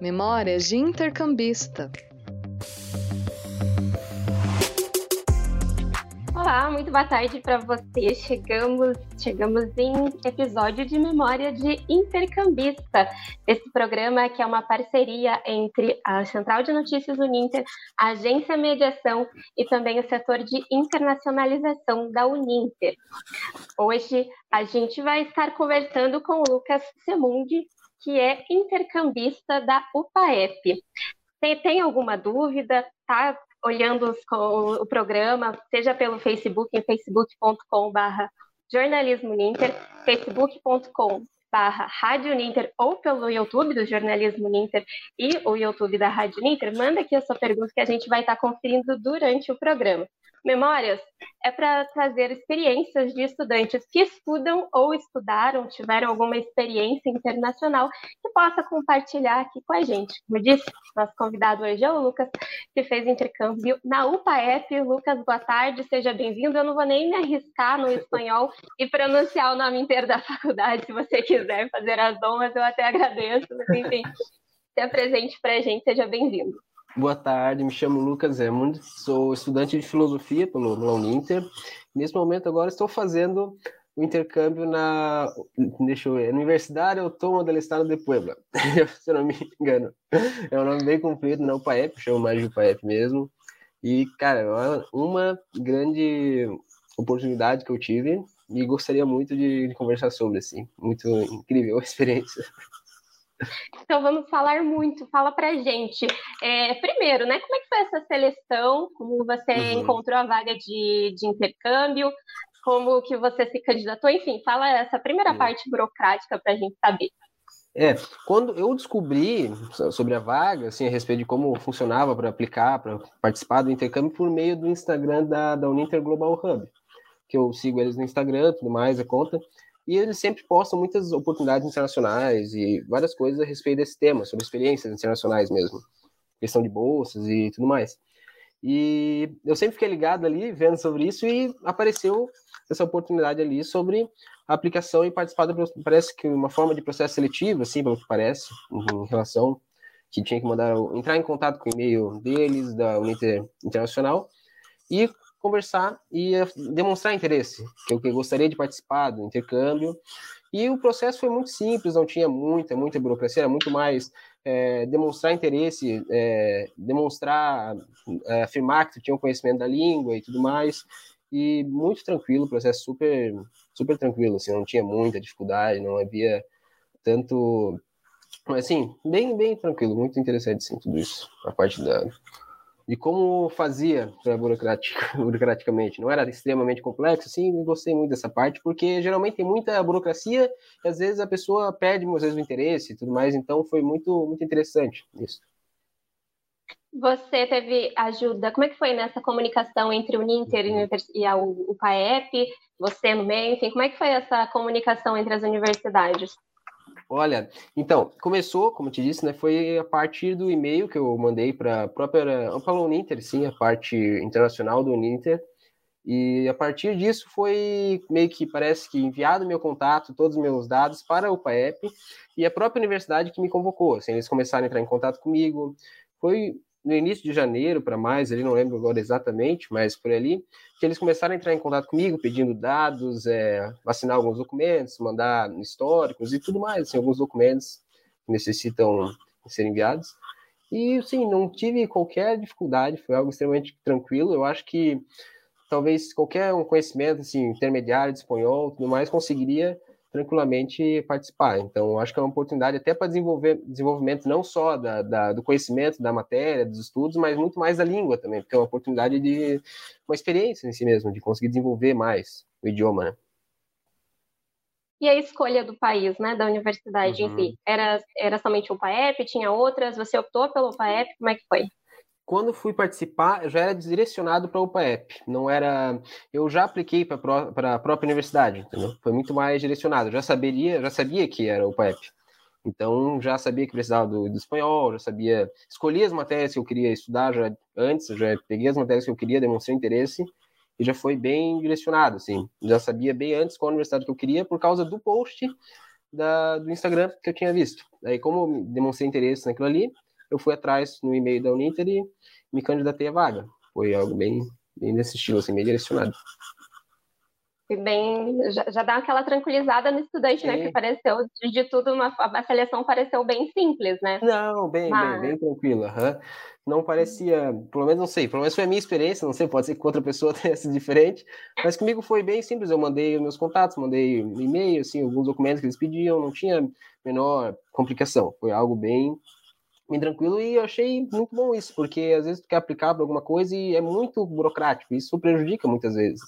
Memórias de Intercambista. Olá, muito boa tarde para você. Chegamos, chegamos em episódio de Memória de Intercambista. Esse programa que é uma parceria entre a Central de Notícias Uninter, a Agência Mediação e também o setor de internacionalização da Uninter. Hoje a gente vai estar conversando com o Lucas Semundi, que é intercambista da UPAEP. Tem, tem alguma dúvida? Tá olhando o programa, seja pelo Facebook, em facebook.com.br jornalismo Ninter, facebook.com barra Rádio Ninter ou pelo YouTube do Jornalismo Ninter e o YouTube da Rádio Ninter, manda aqui a sua pergunta que a gente vai estar conferindo durante o programa. Memórias é para trazer experiências de estudantes que estudam ou estudaram, tiveram alguma experiência internacional, que possa compartilhar aqui com a gente. Como disse, nosso convidado hoje é o Lucas, que fez intercâmbio na UPAEP. Lucas, boa tarde, seja bem-vindo. Eu não vou nem me arriscar no espanhol e pronunciar o nome inteiro da faculdade, se você quiser fazer as honras, eu até agradeço. Mas, enfim, se apresente para a gente, seja bem-vindo. Boa tarde, me chamo Lucas Emund, sou estudante de filosofia pelo Uninter. Nesse momento agora estou fazendo o intercâmbio na, deixa eu ver, Universidade Autônoma do Estado de Puebla, se eu não me engano. É um nome bem comprido, não PAEP, chamo mais de PAEP mesmo. E, cara, é uma grande oportunidade que eu tive e gostaria muito de, de conversar sobre, assim. Muito incrível a experiência. Então vamos falar muito. Fala pra gente. É, primeiro, né? Como é que foi essa seleção? Como você uhum. encontrou a vaga de, de intercâmbio? Como que você se candidatou? Enfim, fala essa primeira uhum. parte burocrática para a gente saber. É, quando eu descobri sobre a vaga, assim, a respeito de como funcionava para aplicar, para participar do intercâmbio, por meio do Instagram da, da Uninter Global Hub, que eu sigo eles no Instagram, tudo mais, a conta, e eles sempre postam muitas oportunidades internacionais e várias coisas a respeito desse tema, sobre experiências internacionais mesmo, questão de bolsas e tudo mais. E eu sempre fiquei ligado ali, vendo sobre isso, e apareceu essa oportunidade ali sobre a aplicação e participar, do, parece que uma forma de processo seletivo, assim, pelo que parece, em relação que tinha que mandar, entrar em contato com o e-mail deles, da Uniter Internacional, e conversar e demonstrar interesse, que eu gostaria de participar do intercâmbio. E o processo foi muito simples, não tinha muita, muita burocracia, era muito mais é, demonstrar interesse, é, demonstrar, é, afirmar que tu tinha um conhecimento da língua e tudo mais. E muito tranquilo, o processo super, super tranquilo, assim, não tinha muita dificuldade, não havia tanto. Mas, assim, bem, bem tranquilo, muito interessante, sim, tudo isso, a parte da, de como fazia burocraticamente. Não era extremamente complexo, assim, gostei muito dessa parte, porque geralmente tem muita burocracia e às vezes a pessoa perde, às vezes, o interesse e tudo mais, então foi muito, muito interessante isso. Você teve ajuda, como é que foi nessa comunicação entre o Ninter e a UPAEP, você no meio, enfim, como é que foi essa comunicação entre as universidades? Olha, então, começou, como te disse, né, foi a partir do e-mail que eu mandei para a própria, o Uninter, sim, a parte internacional do Uninter, e a partir disso foi meio que parece que enviado meu contato, todos os meus dados para a UPAEP e a própria universidade que me convocou, assim, eles começaram a entrar em contato comigo, foi no início de janeiro para mais, ali não lembro agora exatamente, mas por ali, que eles começaram a entrar em contato comigo, pedindo dados, é, assinar alguns documentos, mandar históricos e tudo mais, assim, alguns documentos que necessitam ser enviados. E, sim, não tive qualquer dificuldade, foi algo extremamente tranquilo. Eu acho que talvez qualquer um conhecimento assim, intermediário de espanhol, tudo mais, conseguiria tranquilamente participar. Então, acho que é uma oportunidade até para desenvolver desenvolvimento não só da, da, do conhecimento da matéria, dos estudos, mas muito mais da língua também, porque é uma oportunidade de uma experiência em si mesmo, de conseguir desenvolver mais o idioma. Né? E a escolha do país, né, da universidade uhum. em si? Era, era somente o PAEP, tinha outras? Você optou pelo PAEP? Como é que foi? Quando fui participar, eu já era direcionado para o UPAEP. Não era. Eu já apliquei para a própria universidade, entendeu? Foi muito mais direcionado. Eu já saberia, já sabia que era UPAEP. Então já sabia que precisava do, do, espanhol, já sabia, escolhi as matérias que eu queria estudar já antes, já peguei as matérias que eu queria, demonstrei interesse e já foi bem direcionado, assim. Já sabia bem antes qual universidade que eu queria por causa do post da, do Instagram que eu tinha visto. Aí, como demonstrei interesse naquilo ali, eu fui atrás no e-mail da Uninter e me candidatei à vaga. Foi algo bem, bem desse estilo, assim, meio direcionado. Bem, já, já dá aquela tranquilizada no estudante, né? Que pareceu, de tudo, uma, a seleção pareceu bem simples, né? Não, bem, Mas... bem, bem tranquila. Uhum. Não parecia, pelo menos não sei, pelo menos foi a minha experiência, não sei, pode ser que outra pessoa tenha sido diferente, mas comigo foi bem simples. Eu mandei meus contatos, mandei um e-mail, assim, alguns documentos que eles pediam, não tinha menor complicação. Foi algo bem bem tranquilo e eu achei muito bom isso, porque às vezes tu quer aplicar para alguma coisa e é muito burocrático, isso prejudica muitas vezes.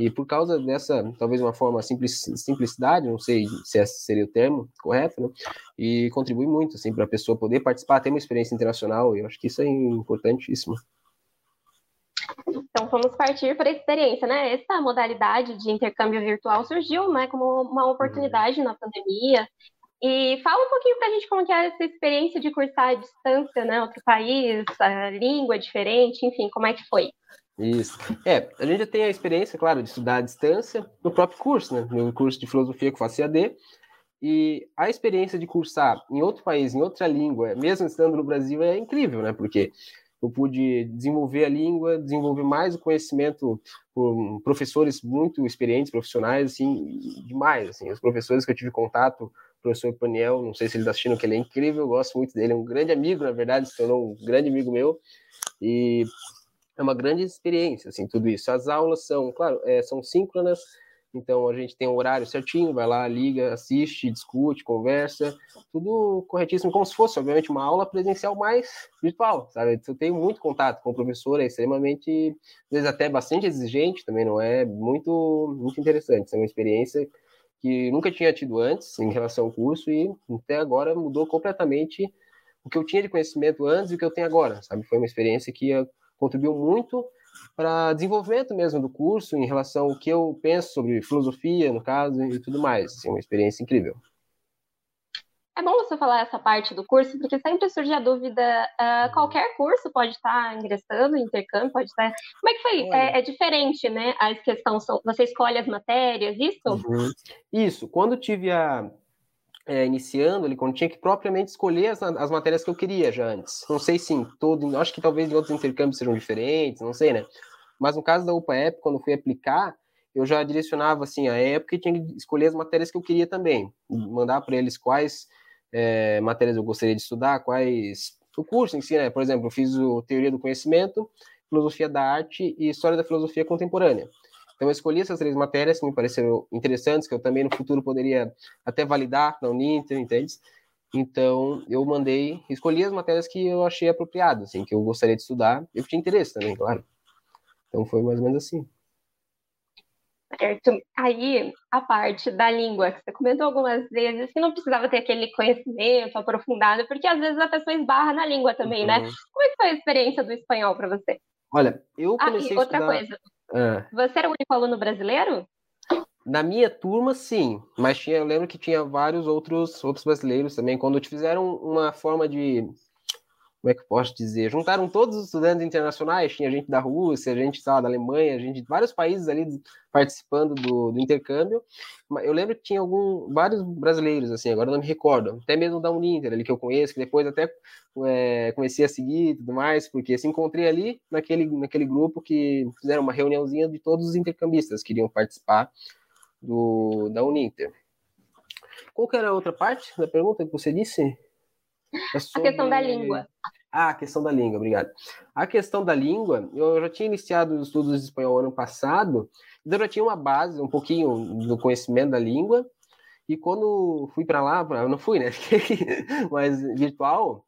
E por causa dessa, talvez uma forma simples, simplicidade, não sei se esse seria o termo correto, né? E contribui muito, assim, para a pessoa poder participar, ter uma experiência internacional, eu acho que isso é importantíssimo. Então, vamos partir para a experiência, né? Essa modalidade de intercâmbio virtual surgiu, né, como uma oportunidade na pandemia, e fala um pouquinho para a gente como que é essa experiência de cursar à distância, né? Outro país, a língua diferente, enfim, como é que foi? Isso. É, a gente já tem a experiência, claro, de estudar à distância no próprio curso, né? No curso de filosofia que eu faço EAD. E a experiência de cursar em outro país, em outra língua, mesmo estando no Brasil, é incrível, né? Porque eu pude desenvolver a língua, desenvolver mais o conhecimento por professores muito experientes, profissionais, assim, demais, assim. Os professores que eu tive contato professor Paniel, não sei se ele está assistindo, que ele é incrível, gosto muito dele, é um grande amigo, na verdade, se tornou um grande amigo meu, e é uma grande experiência, assim, tudo isso. As aulas são, claro, é, são síncronas, então a gente tem um horário certinho, vai lá, liga, assiste, discute, conversa, tudo corretíssimo, como se fosse, obviamente, uma aula presencial mais virtual, sabe? Eu tenho muito contato com o professor, é extremamente, às vezes até bastante exigente também, não é? Muito, muito interessante, é uma experiência que nunca tinha tido antes em relação ao curso e até agora mudou completamente o que eu tinha de conhecimento antes e o que eu tenho agora, sabe? Foi uma experiência que contribuiu muito para desenvolvimento mesmo do curso em relação ao que eu penso sobre filosofia, no caso, e tudo mais. Assim, uma experiência incrível. É bom você falar essa parte do curso, porque sempre surge a dúvida: uh, qualquer curso pode estar ingressando, intercâmbio, pode estar. Como é que foi? É, é, diferente, né? A questão, você escolhe as matérias, isso? Uhum. Isso. Quando tive a. É, iniciando ali, quando tinha que propriamente escolher as, as matérias que eu queria já antes. Não sei se em todo. Acho que talvez em outros intercâmbios sejam diferentes, não sei, né? Mas no caso da UPAEP, quando eu fui aplicar, eu já direcionava assim a época e tinha que escolher as matérias que eu queria também, mandar para eles quais é, matérias eu gostaria de estudar, quais o curso em si, né? Por exemplo, eu fiz o Teoria do Conhecimento, Filosofia da Arte e História da Filosofia Contemporânea. Então eu escolhi essas três matérias que me pareceram interessantes, que eu também no futuro poderia até validar na Uninter, entende? Então eu mandei, escolhi as matérias que eu achei apropriadas, assim, que eu gostaria de estudar, eu tinha interesse também, claro. Então foi mais ou menos assim. Certo. Aí, a parte da língua, que você comentou algumas vezes, que não precisava ter aquele conhecimento aprofundado, porque às vezes a pessoa esbarra na língua também, né? uhum. né? Como é que foi a experiência do espanhol para você? Olha, eu comecei ah, outra estudar... coisa. Ah. Você era o único aluno brasileiro? Na minha turma, sim, mas tinha, eu lembro que tinha vários outros, outros brasileiros também. Quando fizeram uma forma de como é que eu posso dizer? Juntaram todos os estudantes internacionais, tinha gente da Rússia, gente lá, da Alemanha, gente de vários países ali participando do, do, intercâmbio. Eu lembro que tinha algum, vários brasileiros, assim, agora não me recordo, até mesmo da Uninter ali que eu conheço, que depois até é, comecei a seguir e tudo mais, porque se encontrei ali naquele, naquele grupo que fizeram uma reuniãozinha de todos os intercambistas que iriam participar do, da Uninter. Qual que era a outra parte da pergunta que você disse? É sobre... A questão da língua. Ah, a questão da língua, obrigado. A questão da língua, eu já tinha iniciado os estudos de espanhol ano passado, então eu já tinha uma base, um pouquinho do conhecimento da língua, e quando fui para lá, eu não fui, né? Mas virtual,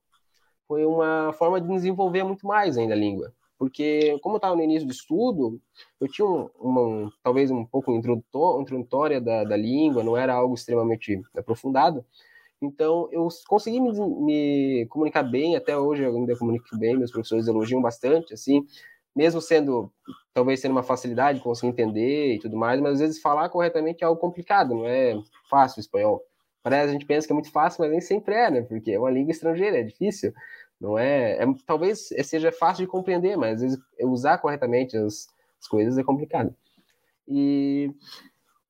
foi uma forma de desenvolver muito mais ainda a língua. Porque, como eu estava no início do estudo, eu tinha um, uma, talvez um pouco introdutória da, da língua, não era algo extremamente aprofundado, então, eu consegui me, me, comunicar bem, até hoje eu ainda comunico bem, meus professores elogiam bastante, assim, mesmo sendo, talvez sendo uma facilidade, conseguir entender e tudo mais, mas às vezes falar corretamente é algo complicado, não é fácil o espanhol. Parece, a gente pensa que é muito fácil, mas nem sempre é, né? Porque é uma língua estrangeira, é difícil, não é? é talvez seja fácil de compreender, mas às vezes usar corretamente as, as coisas é complicado. E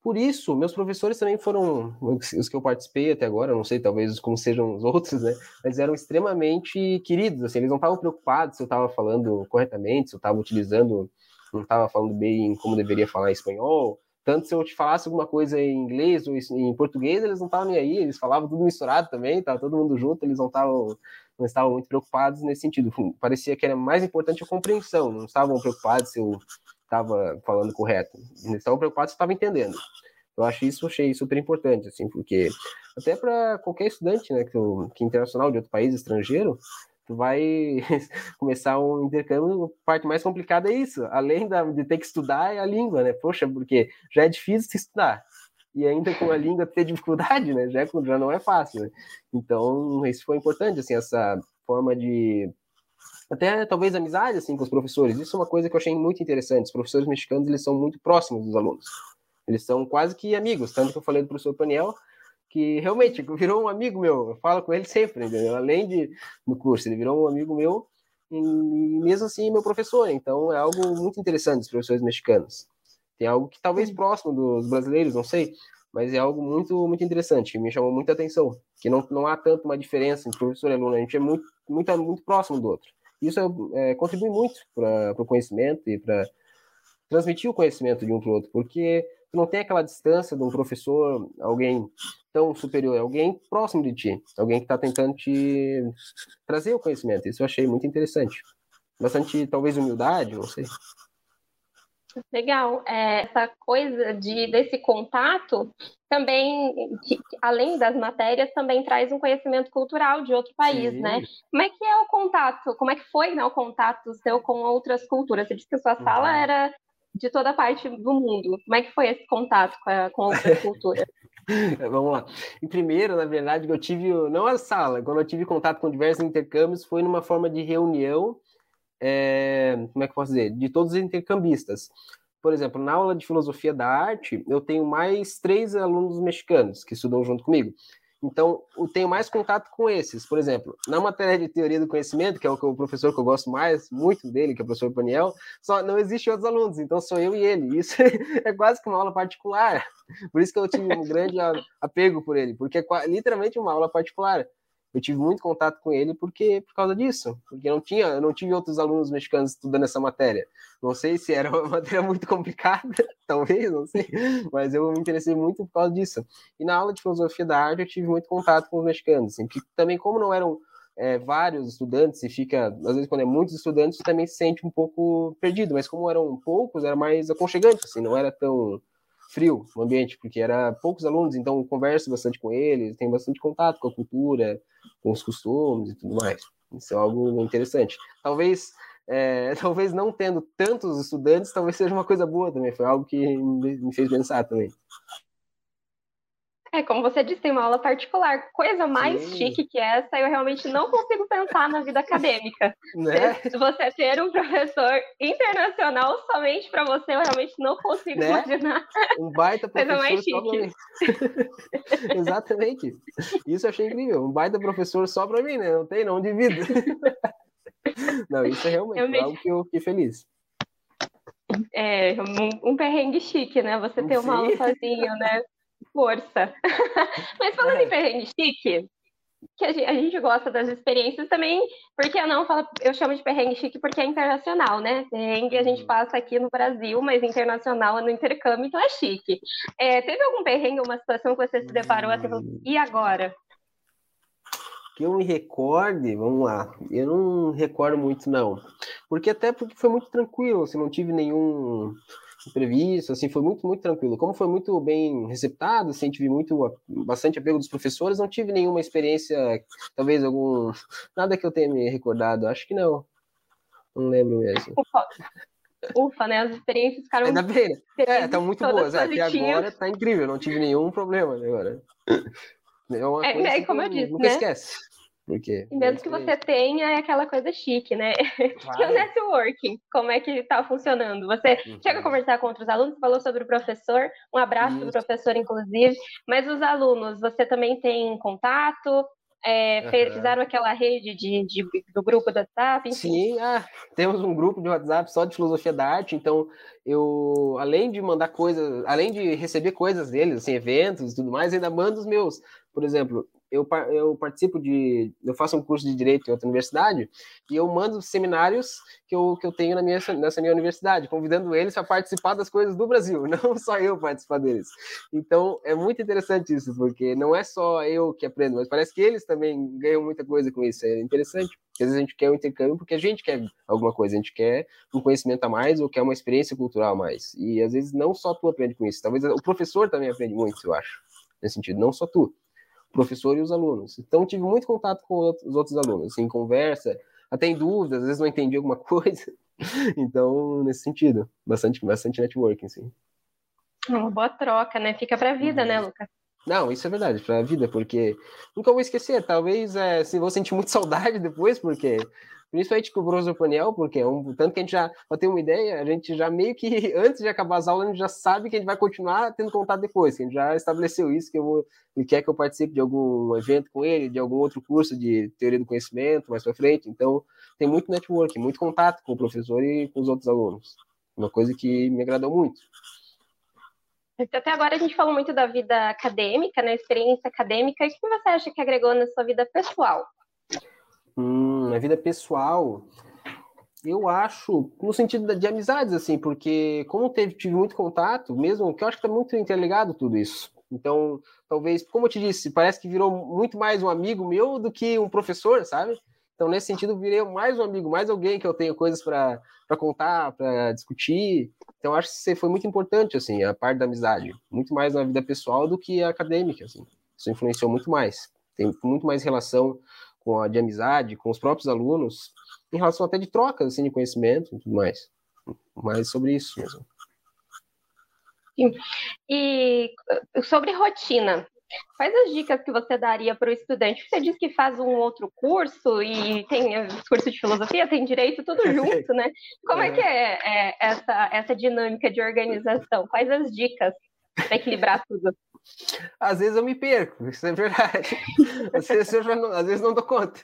por isso, meus professores também foram os que eu participei até agora, não sei, talvez como sejam os outros, né? Mas eram extremamente queridos, assim, eles não estavam preocupados se eu estava falando corretamente, se eu estava utilizando, não estava falando bem como deveria falar em espanhol. Tanto se eu te falasse alguma coisa em inglês ou em português, eles não estavam nem aí, eles falavam tudo misturado também, estava todo mundo junto, eles não estavam não estavam muito preocupados nesse sentido. Parecia que era mais importante a compreensão, não estavam preocupados se eu estava falando correto. Eles estavam preocupados se estava entendendo. Eu acho isso achei super importante, assim, porque até para qualquer estudante, né, que, é internacional de outro país, estrangeiro, tu vai começar um intercâmbio, a parte mais complicada é isso, além da, de ter que estudar é a língua, né? Poxa, porque já é difícil estudar. E ainda com a língua ter dificuldade, né? Já, já não é fácil, né? Então, isso foi importante, assim, essa forma de até talvez amizade assim com os professores. Isso é uma coisa que eu achei muito interessante. Os professores mexicanos eles são muito próximos dos alunos. Eles são quase que amigos, tanto que eu falei do professor Paniel que realmente virou um amigo meu. Eu falo com ele sempre, entendeu? Além de no curso, ele virou um amigo meu e mesmo assim meu professor. Então é algo muito interessante os professores mexicanos. Tem algo que talvez próximo dos brasileiros, não sei, mas é algo muito muito interessante, me chamou muita atenção, que não, não há tanto uma diferença entre professor e aluno, a gente é muito muito muito próximo do outro. Isso é, contribui muito para o conhecimento e para transmitir o conhecimento de um para o outro, porque tu não tem aquela distância de um professor, alguém tão superior, alguém próximo de ti, alguém que está tentando te trazer o conhecimento. Isso eu achei muito interessante. Bastante, talvez, humildade, não sei. Legal. É, essa coisa de, desse contato também, que, além das matérias, também traz um conhecimento cultural de outro país, Sim. né? Como é que é o contato? Como é que foi né, o contato seu com outras culturas? Você disse que a sua sala uhum. era de toda parte do mundo. Como é que foi esse contato com, a, com outras culturas? Vamos lá. Em primeiro, na verdade, eu tive, não a sala, quando eu tive contato com diversos intercâmbios, foi numa forma de reunião é, como é que eu posso dizer, de todos os intercambistas. Por exemplo, na aula de filosofia da arte, eu tenho mais três alunos mexicanos que estudam junto comigo. Então, eu tenho mais contato com esses. Por exemplo, na matéria de teoria do conhecimento, que é o professor que eu gosto mais, muito dele, que é o professor Paniel, só não existe outros alunos, então sou eu e ele. Isso é quase que uma aula particular. Por isso que eu tive um grande apego por ele, porque é literalmente uma aula particular eu tive muito contato com ele porque por causa disso, porque não tinha, eu não tive outros alunos mexicanos estudando essa matéria. Não sei se era uma matéria muito complicada, talvez, não sei, mas eu me interessei muito por causa disso. E na aula de filosofia da arte eu tive muito contato com os mexicanos, assim, que também como não eram é, vários estudantes e fica, às vezes quando é muitos estudantes, também se sente um pouco perdido, mas como eram poucos, era mais aconchegante, assim, não era tão frio o ambiente, porque era poucos alunos, então converso bastante com eles, tenho bastante contato com a cultura, com os costumes e tudo mais. Isso é algo interessante. Talvez, é, talvez não tendo tantos estudantes, talvez seja uma coisa boa também. Foi algo que me fez pensar também. É, como você disse, tem uma aula particular. Coisa mais Sim. chique que essa, eu realmente não consigo pensar na vida acadêmica. Né? Você ter um professor internacional somente para você, eu realmente não consigo né? imaginar. Um baita professor. Coisa mais chique. Exatamente. Isso eu achei incrível. Um baita professor só para mim, né? Não tem, não divido. não, isso é realmente, realmente... algo que eu fiquei feliz. É, um, um perrengue chique, né? Você ter uma aula sozinho, né? Força. Mas falando é. em perrengue chique, que a gente, a gente, gosta das experiências também, porque eu não falo, eu chamo de perrengue chique porque é internacional, né? Perrengue a gente uhum. passa aqui no Brasil, mas internacional é no intercâmbio, então é chique. É, teve algum perrengue, uma situação que você se deparou assim, falou, e agora? Que eu me recorde, vamos lá, eu não recordo muito não, porque até porque foi muito tranquilo, assim, não tive nenhum imprevisto, assim, foi muito, muito tranquilo. Como foi muito bem receptado, assim, tive muito, bastante apego dos professores, não tive nenhuma experiência, talvez algum, nada que eu tenha me recordado, acho que não. Não lembro mesmo. Ufa, Ufa né? As experiências ficaram. Ainda bem, né? É, tá muito boas. É, até agora tá incrível, não tive nenhum problema agora. É uma é, coisa é, como eu disse, nunca né? esquece. Porque e mesmo que você tenha é aquela coisa chique, né? Claro. que o networking, como é que está funcionando? Você uhum. chega a conversar com outros alunos, falou sobre o professor, um abraço para o professor, inclusive, mas os alunos, você também tem contato? É, uhum. Fizeram aquela rede de, de, do grupo do WhatsApp? Enfim. Sim, ah, temos um grupo de WhatsApp só de filosofia da arte, então eu, além de mandar coisas, além de receber coisas deles, assim, eventos e tudo mais, ainda mando os meus. Por exemplo, eu, eu participo de. Eu faço um curso de direito em outra universidade e eu mando seminários que eu, que eu tenho na minha, nessa minha universidade, convidando eles a participar das coisas do Brasil, não só eu participar deles. Então é muito interessante isso, porque não é só eu que aprendo, mas parece que eles também ganham muita coisa com isso. É interessante, às vezes a gente quer um intercâmbio porque a gente quer alguma coisa, a gente quer um conhecimento a mais ou quer uma experiência cultural a mais. E às vezes não só tu aprende com isso, talvez o professor também aprende muito, eu acho, nesse sentido, não só tu professor e os alunos. Então, tive muito contato com os outros alunos, assim, conversa, até em dúvidas, às vezes não entendi alguma coisa. Então, nesse sentido, bastante, bastante networking, sim. Uma boa troca, né? Fica para a vida, né, uhum. Lucas? Não, isso é verdade, para a vida, porque nunca vou esquecer. Talvez é, se vou sentir muito saudade depois, porque principalmente com o professor Paniel, porque é um tanto que a gente já, para ter uma ideia, a gente já meio que antes de acabar as aulas, a gente já sabe que a gente vai continuar tendo contato depois, que a gente já estabeleceu isso, que eu vou, ele quer que eu participe de algum evento com ele, de algum outro curso de teoria do conhecimento mais para frente. Então, tem muito networking, muito contato com o professor e com os outros alunos. Uma coisa que me agradou muito. Até agora a gente falou muito da vida acadêmica, né, experiência acadêmica. O que você acha que agregou na sua vida pessoal? Hum, na vida pessoal, eu acho, no sentido de amizades, assim, porque como teve, tive muito contato, mesmo que eu acho que tá muito interligado tudo isso. Então, talvez, como eu te disse, parece que virou muito mais um amigo meu do que um professor, sabe? Então, nesse sentido, virei mais um amigo, mais alguém que eu tenho coisas para contar, para discutir. Então, acho que foi muito importante, assim, a parte da amizade. Muito mais na vida pessoal do que acadêmica, assim. Isso influenciou muito mais. Tem muito mais relação com a de amizade, com os próprios alunos, em relação até de trocas assim, de conhecimento e tudo mais. Mais sobre isso mesmo. Sim. E sobre rotina, quais as dicas que você daria para o estudante? Você diz que faz um outro curso e tem curso de filosofia, tem direito, tudo junto, né? Como é, é que é, é, essa, essa dinâmica de organização? Quais as dicas para equilibrar tudo? Às vezes eu me perco, isso é verdade. Às vezes eu já não, às vezes não dou conta.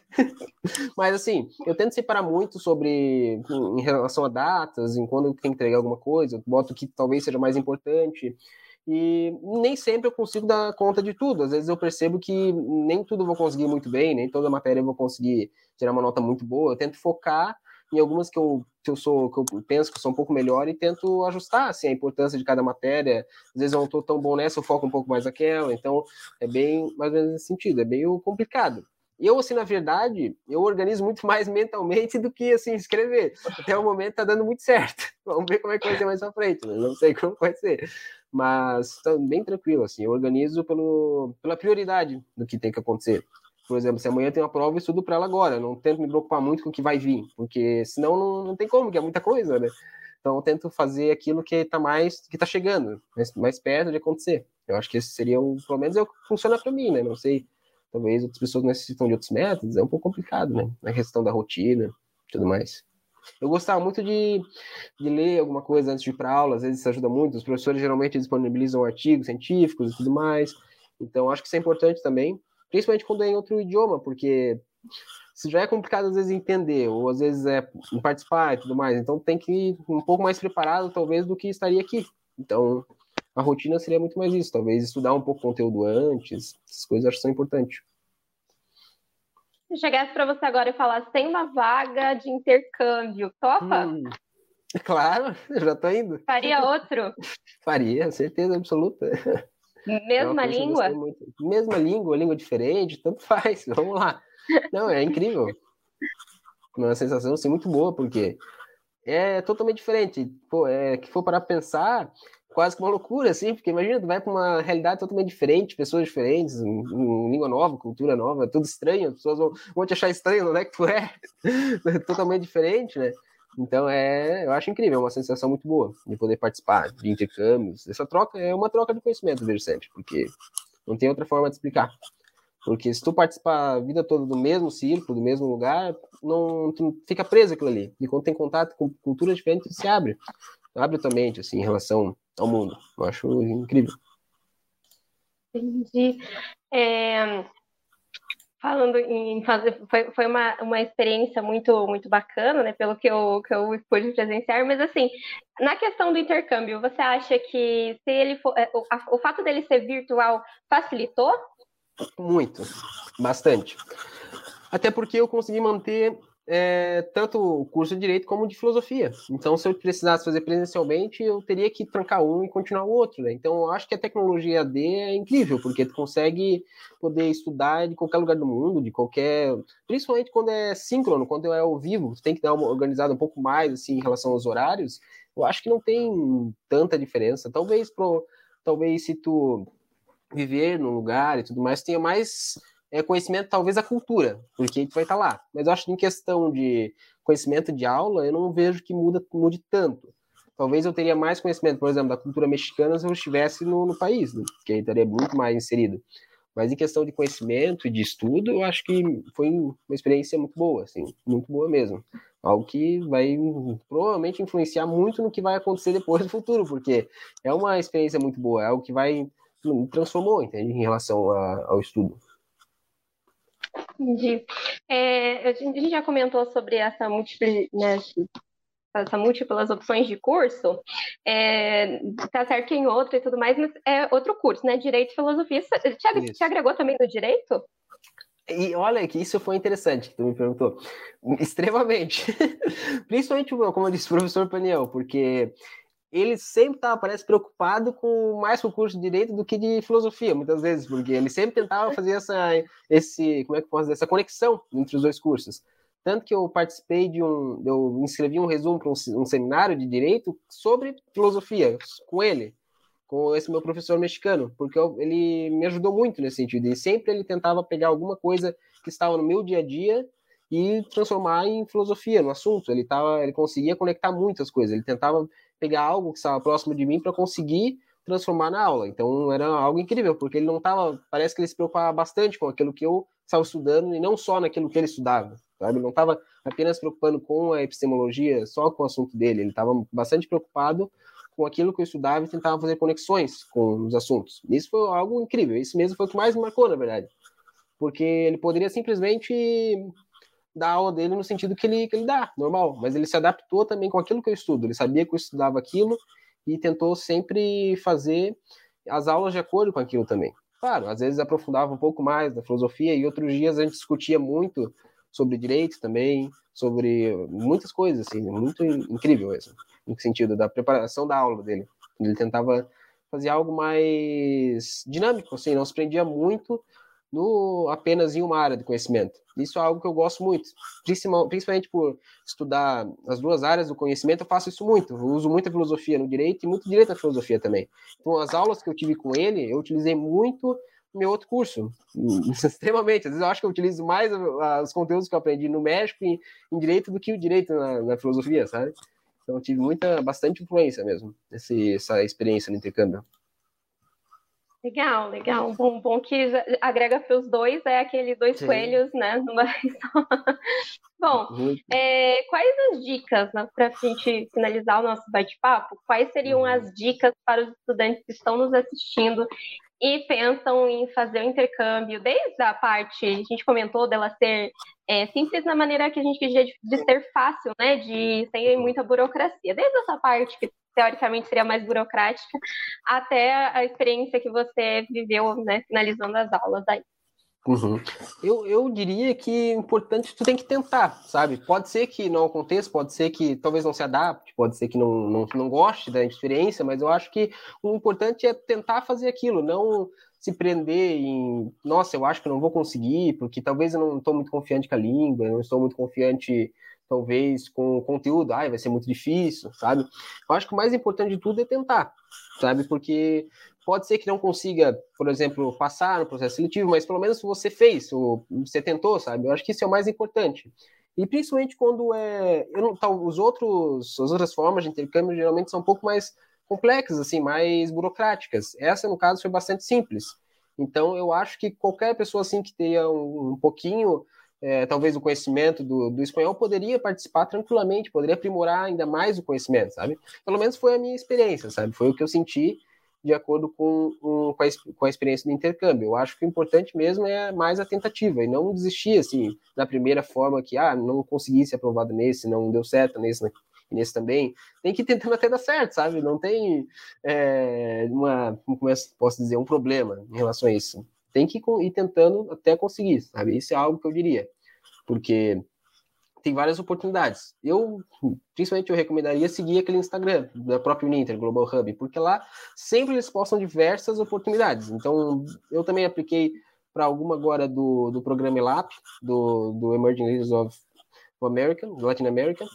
Mas assim, eu tento separar muito sobre em relação a datas, em quando eu tenho que entregar alguma coisa, eu boto o que talvez seja mais importante. E nem sempre eu consigo dar conta de tudo. Às vezes eu percebo que nem tudo eu vou conseguir muito bem, nem toda matéria eu vou conseguir tirar uma nota muito boa. Eu tento focar em algumas que eu, eu sou, que eu penso que sou um pouco melhor e tento ajustar assim, a importância de cada matéria. Às vezes eu não estou tão bom nessa, eu foco um pouco mais naquela. Então, é bem mais ou menos nesse sentido, é meio complicado. Eu, assim, na verdade, eu organizo muito mais mentalmente do que, assim, escrever. Até o momento tá dando muito certo. Vamos ver como é que vai ser mais pra frente. Não sei como vai ser. Mas tá bem tranquilo, assim. Eu organizo pelo, pela prioridade do que tem que acontecer. Por exemplo, se amanhã tem uma prova, eu estudo para ela agora. Não tento me preocupar muito com o que vai vir, porque senão não, não tem como, que é muita coisa, né? Então eu tento fazer aquilo que está mais, que está chegando, mais, mais perto de acontecer. Eu acho que esse seria um, pelo menos é o que funciona para mim, né? Não sei, talvez outras pessoas necessitam de outros métodos, é um pouco complicado, né? Na questão da rotina, tudo mais. Eu gostava muito de, de ler alguma coisa antes de ir para aula, às vezes isso ajuda muito. Os professores geralmente disponibilizam artigos científicos e tudo mais. Então acho que isso é importante também principalmente quando é em outro idioma, porque se já é complicado às vezes entender, ou às vezes é participar e tudo mais, então tem que ir um pouco mais preparado, talvez, do que estaria aqui. Então, a rotina seria muito mais isso, talvez estudar um pouco o conteúdo antes, essas coisas acho que são importantes. Se chegasse para você agora e falasse, tem uma vaga de intercâmbio, topa? Hum, claro, eu já tô indo. Faria outro? Faria, certeza absoluta. Mesma língua? Mesma língua, língua diferente, tanto faz. Vamos lá. Não, é incrível. Uma sensação assim, muito boa, porque é totalmente diferente. Pô, é que for para pensar, quase que uma loucura, assim, porque imagina, tu vai para uma realidade totalmente diferente, pessoas diferentes, língua nova, cultura nova, tudo estranho, as pessoas vão, vão te achar estranho, não é que tu é? totalmente diferente, né? Então, é, eu acho incrível, é uma sensação muito boa de poder participar de intercâmbios. Essa troca é uma troca de conhecimento, vejo sempre, porque não tem outra forma de explicar. Porque se tu participar a vida toda do mesmo círculo, do mesmo lugar, não tu fica preso aquilo ali. E quando tem contato com culturas diferentes, se abre. Abre tua mente, assim, em relação ao mundo. Eu acho incrível. Entendi. É, falando em fazer, foi, foi uma, uma experiência muito muito bacana, né, pelo que eu, que eu pude presenciar, mas assim, na questão do intercâmbio, você acha que se ele for, é, o, a, o fato dele ser virtual facilitou? Muito, bastante. Até porque eu consegui manter é, tanto o curso de direito como de filosofia. Então, se eu precisasse fazer presencialmente, eu teria que trancar um e continuar o outro. Né? Então, eu acho que a tecnologia AD é incrível, porque tu consegue poder estudar de qualquer lugar do mundo, de qualquer. Principalmente quando é síncrono, quando é ao vivo, tu tem que dar uma organizada um pouco mais assim, em relação aos horários. Eu acho que não tem tanta diferença. Talvez pro, talvez se tu viver num lugar e tudo mais, tenha mais é, conhecimento, talvez a cultura, porque a gente vai estar lá. Mas eu acho que em questão de conhecimento de aula, eu não vejo que muda, mude tanto. Talvez eu teria mais conhecimento, por exemplo, da cultura mexicana se eu estivesse no, no país, né? que aí estaria muito mais inserido. Mas em questão de conhecimento e de estudo, eu acho que foi uma experiência muito boa, assim, muito boa mesmo. Algo que vai provavelmente influenciar muito no que vai acontecer depois no futuro, porque é uma experiência muito boa, é algo que vai me transformou, entende, em relação a, ao estudo. Entendi. É, a gente já comentou sobre essa né, essa múltiplas opções de curso, é, tá certo que em outro e tudo mais, mas é outro curso, né? Direito e filosofia. Te, te agregou também no direito? E olha que isso foi interessante que tu me perguntou. Extremamente. Principalmente, como eu disse, o professor Paniel, porque ele sempre estava, parece, preocupado com mais com o curso de direito do que de filosofia, muitas vezes, porque ele sempre tentava fazer essa, esse, como é que posso dizer, essa conexão entre os dois cursos. Tanto que eu participei de um, eu me inscrevi um resumo para um, um, seminário de direito sobre filosofia com ele, com esse meu professor mexicano, porque eu, ele me ajudou muito nesse sentido. E sempre ele tentava pegar alguma coisa que estava no meu dia a dia e transformar em filosofia no assunto. Ele tava, ele conseguia conectar muitas coisas. Ele tentava pegar algo que estava próximo de mim para conseguir transformar na aula. Então era algo incrível, porque ele não estava, parece que ele se preocupava bastante com aquilo que eu estava estudando e não só naquilo que ele estudava, sabe? Ele não estava apenas preocupando com a epistemologia, só com o assunto dele, ele estava bastante preocupado com aquilo que eu estudava e tentava fazer conexões com os assuntos. Isso foi algo incrível, isso mesmo foi o que mais me marcou, na verdade. Porque ele poderia simplesmente da aula dele no sentido que ele, que ele dá, normal. Mas ele se adaptou também com aquilo que eu estudo. Ele sabia que eu estudava aquilo e tentou sempre fazer as aulas de acordo com aquilo também. Claro, às vezes aprofundava um pouco mais na filosofia e outros dias a gente discutia muito sobre direito também, sobre muitas coisas, assim, muito incrível isso, no sentido da preparação da aula dele. Ele tentava fazer algo mais dinâmico, assim, não se prendia muito no apenas em uma área de conhecimento. Isso é algo que eu gosto muito, principalmente por estudar as duas áreas do conhecimento, eu faço isso muito. Eu uso muita filosofia no direito e muito direito na filosofia também. Então, as aulas que eu tive com ele, eu utilizei muito no meu outro curso, extremamente. Às vezes eu acho que eu utilizo mais os conteúdos que eu aprendi no México em, em direito do que o direito na, na filosofia, sabe? Então, tive muita, bastante influência mesmo, esse, essa experiência no intercâmbio. Legal, legal. Bom, bom que agrega para os dois, é aquele dois Sim. coelhos, né? Numa Bom, é, quais as dicas, né, para a gente finalizar o nosso bate-papo, quais seriam as uhum. dicas para os estudantes que estão nos assistindo e pensam em fazer o intercâmbio, desde a parte, a gente comentou dela ser é, simples na maneira que a gente queria de, de ser fácil, né, de sem muita burocracia, desde essa parte que teoricamente seria mais burocrática, até a experiência que você viveu, né, finalizando as aulas aí. Uhum. Eu, eu diria que importante tu tem que tentar, sabe? Pode ser que não aconteça, pode ser que talvez não se adapte, pode ser que não, não, não goste da experiência, mas eu acho que o importante é tentar fazer aquilo, não se prender em, nossa, eu acho que não vou conseguir, porque talvez eu não estou muito confiante com a língua, eu não estou muito confiante talvez com conteúdo, ai, vai ser muito difícil, sabe? Eu acho que o mais importante de tudo é tentar, sabe? Porque pode ser que não consiga, por exemplo, passar no processo seletivo, mas pelo menos você fez, você tentou, sabe? Eu acho que isso é o mais importante. E principalmente quando é, eu não, os outros, as outras formas de intercâmbio geralmente são um pouco mais complexas, assim, mais burocráticas. Essa, no caso, foi bastante simples. Então, eu acho que qualquer pessoa assim que tenha um, um pouquinho é, talvez o conhecimento do, do espanhol, poderia participar tranquilamente, poderia aprimorar ainda mais o conhecimento, sabe? Pelo menos foi a minha experiência, sabe? Foi o que eu senti de acordo com, um, com, a, com, a, experiência do intercâmbio. Eu acho que o importante mesmo é mais a tentativa e não desistir assim da primeira forma que ah não consegui ser aprovado nesse, não deu certo nesse, nesse também. Tem que ir tentando até dar certo, sabe? Não tem é, uma como é posso dizer um problema em relação a isso. Tem que ir tentando até conseguir, sabe? Isso é algo que eu diria, porque tem várias oportunidades. Eu, principalmente, eu recomendaria seguir aquele Instagram da própria Uninter, Global Hub, porque lá sempre eles postam diversas oportunidades. Então, eu também apliquei para alguma agora do, do programa ELAP, do, do Emerging Leaders of America, do Latin America,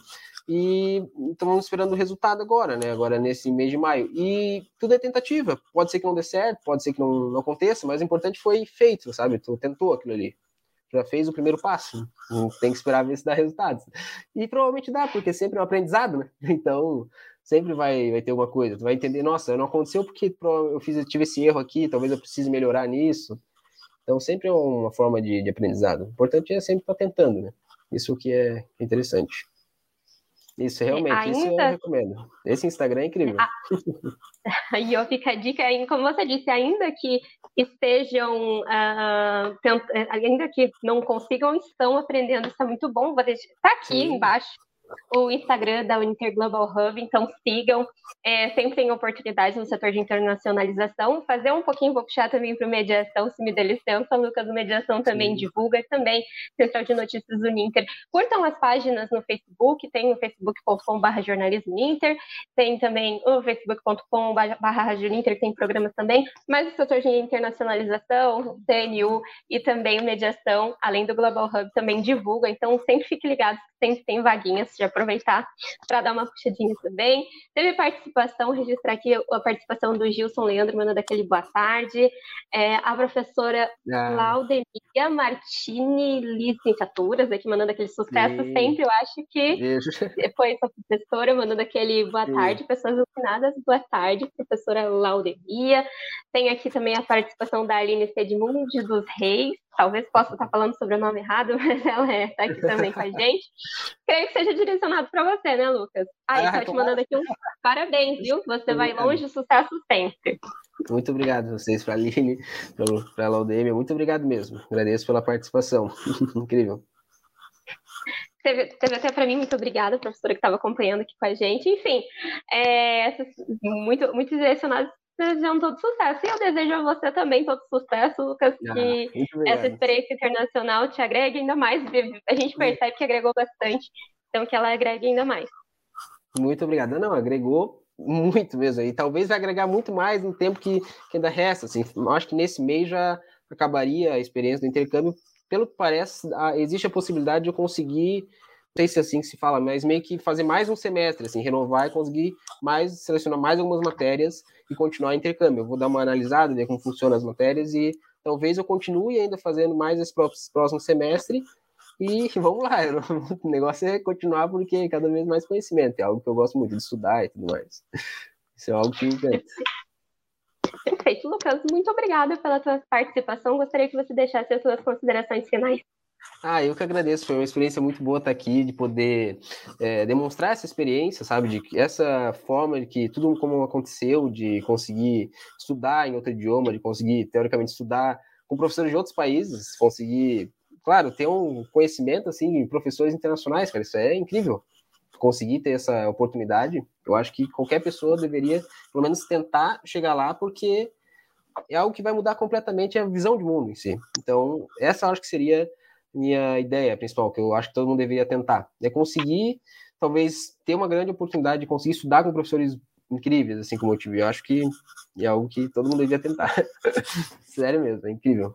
e estamos esperando o resultado agora, né? Agora nesse mês de maio. E tudo é tentativa. Pode ser que não dê certo, pode ser que não, não aconteça, mas o importante foi feito, sabe? Tu tentou aquilo ali já fez o primeiro passo, tem que esperar ver se dá resultados. E provavelmente dá, porque sempre é um aprendizado, né? Então, sempre vai, vai ter uma coisa. Tu vai entender, nossa, não aconteceu porque eu fiz, eu tive esse erro aqui, talvez eu precise melhorar nisso. Então, sempre é uma forma de, de aprendizado. O importante é sempre estar tentando, né? Isso que é interessante. Isso, realmente, Ainda... isso eu recomendo. Esse Instagram é incrível. E eu fico a dica, como você disse, ainda que estejam, uh, tent... ainda que não consigam, estão aprendendo, isso é muito bom. Vou deixar, tá aqui Sim. embaixo o Instagram da Uninter Global Hub, então sigam. É, sempre tem oportunidades no setor de internacionalização. Fazer um pouquinho, vou puxar também para o Mediação, se me der licença, Lucas, o Mediação também Sim. divulga, também Central de Notícias Uninter. Curtam as páginas no Facebook, tem o facebook.com.br jornalismo Uninter, tem também o facebook.com.br Uninter, tem programas também, mas o setor de internacionalização, CNU e também o Mediação, além do Global Hub, também divulga, então sempre fique ligado, sempre tem vaguinhas de aproveitar para dar uma puxadinha também. Teve participação, registrar aqui a participação do Gilson Leandro, mandando aquele boa tarde. É, a professora ah. Laudemia Martini Licenciaturas, aqui mandando aquele sucesso e... sempre. Eu acho que depois a professora mandando aquele boa tarde, pessoas assinadas, boa tarde, professora Laudemia. Tem aqui também a participação da Aline Sedmundi dos Reis, talvez possa estar falando sobre o nome errado, mas ela está é, aqui também com a gente. Creio que seja direcionado para você, né, Lucas? Aí, ah, te mandando aqui um parabéns, viu? Você vai longe, sucesso sempre. Muito obrigado a vocês, para a Aline, para a Laudemia, muito obrigado mesmo. Agradeço pela participação. Incrível. Teve, teve, até para mim, muito obrigada, professora que estava acompanhando aqui com a gente. Enfim, é, muito, muito direcionados desejando todo sucesso. E eu desejo a você também todo sucesso, Lucas, ah, que essa experiência internacional te agregue ainda mais. A gente percebe que agregou bastante, então que ela agregue ainda mais. Muito obrigado. Não, agregou muito mesmo. E talvez vai agregar muito mais no tempo que, que ainda resta. Assim. Acho que nesse mês já acabaria a experiência do intercâmbio. Pelo que parece, existe a possibilidade de eu conseguir sei se é assim que se fala, mas meio que fazer mais um semestre, assim, renovar e conseguir mais, selecionar mais algumas matérias e continuar intercâmbio. Eu vou dar uma analisada, ver como funcionam as matérias e talvez eu continue ainda fazendo mais esse próximo semestre e vamos lá. O negócio é continuar porque é cada vez mais conhecimento, é algo que eu gosto muito de estudar e tudo mais. Isso é algo que encanta. Perfeito, Lucas. Muito obrigada pela tua participação. Gostaria que você deixasse as suas considerações finais. Ah, eu que agradeço. Foi uma experiência muito boa estar aqui, de poder é, demonstrar essa experiência, sabe? De essa forma de que tudo como aconteceu, de conseguir estudar em outro idioma, de conseguir, teoricamente, estudar com professores de outros países, conseguir, claro, ter um conhecimento, assim, em professores internacionais, cara. Isso é incrível. Conseguir ter essa oportunidade. Eu acho que qualquer pessoa deveria, pelo menos, tentar chegar lá, porque é algo que vai mudar completamente a visão de mundo em si. Então, essa acho que seria minha ideia principal, que eu acho que todo mundo deveria tentar, é conseguir, talvez, ter uma grande oportunidade de conseguir estudar com professores incríveis, assim como eu tive. Eu acho que é algo que todo mundo deveria tentar. Sério mesmo, é incrível.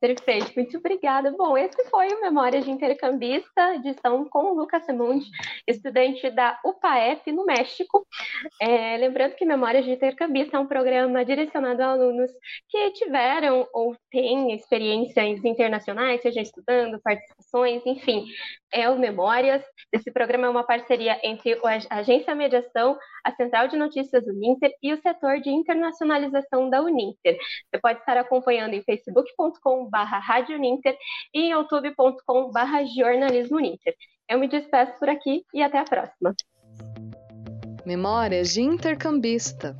Perfeito, muito obrigada. Bom, esse foi o Memórias de Intercambista, edição com o Lucas Semundi, estudante da UPAF no México. É, lembrando que Memórias de Intercambista é um programa direcionado a alunos que tiveram ou têm experiências internacionais, seja estudando, participações, enfim, é o Memórias. Esse programa é uma parceria entre a Agência Mediação, a Central de Notícias Uninter e o setor de internacionalização da Uninter. Você pode estar acompanhando em facebook.com barra Rádio Uninter e em youtube.com barra Jornalismo Uninter. Eu me despeço por aqui e até a próxima. Memórias de Intercambista.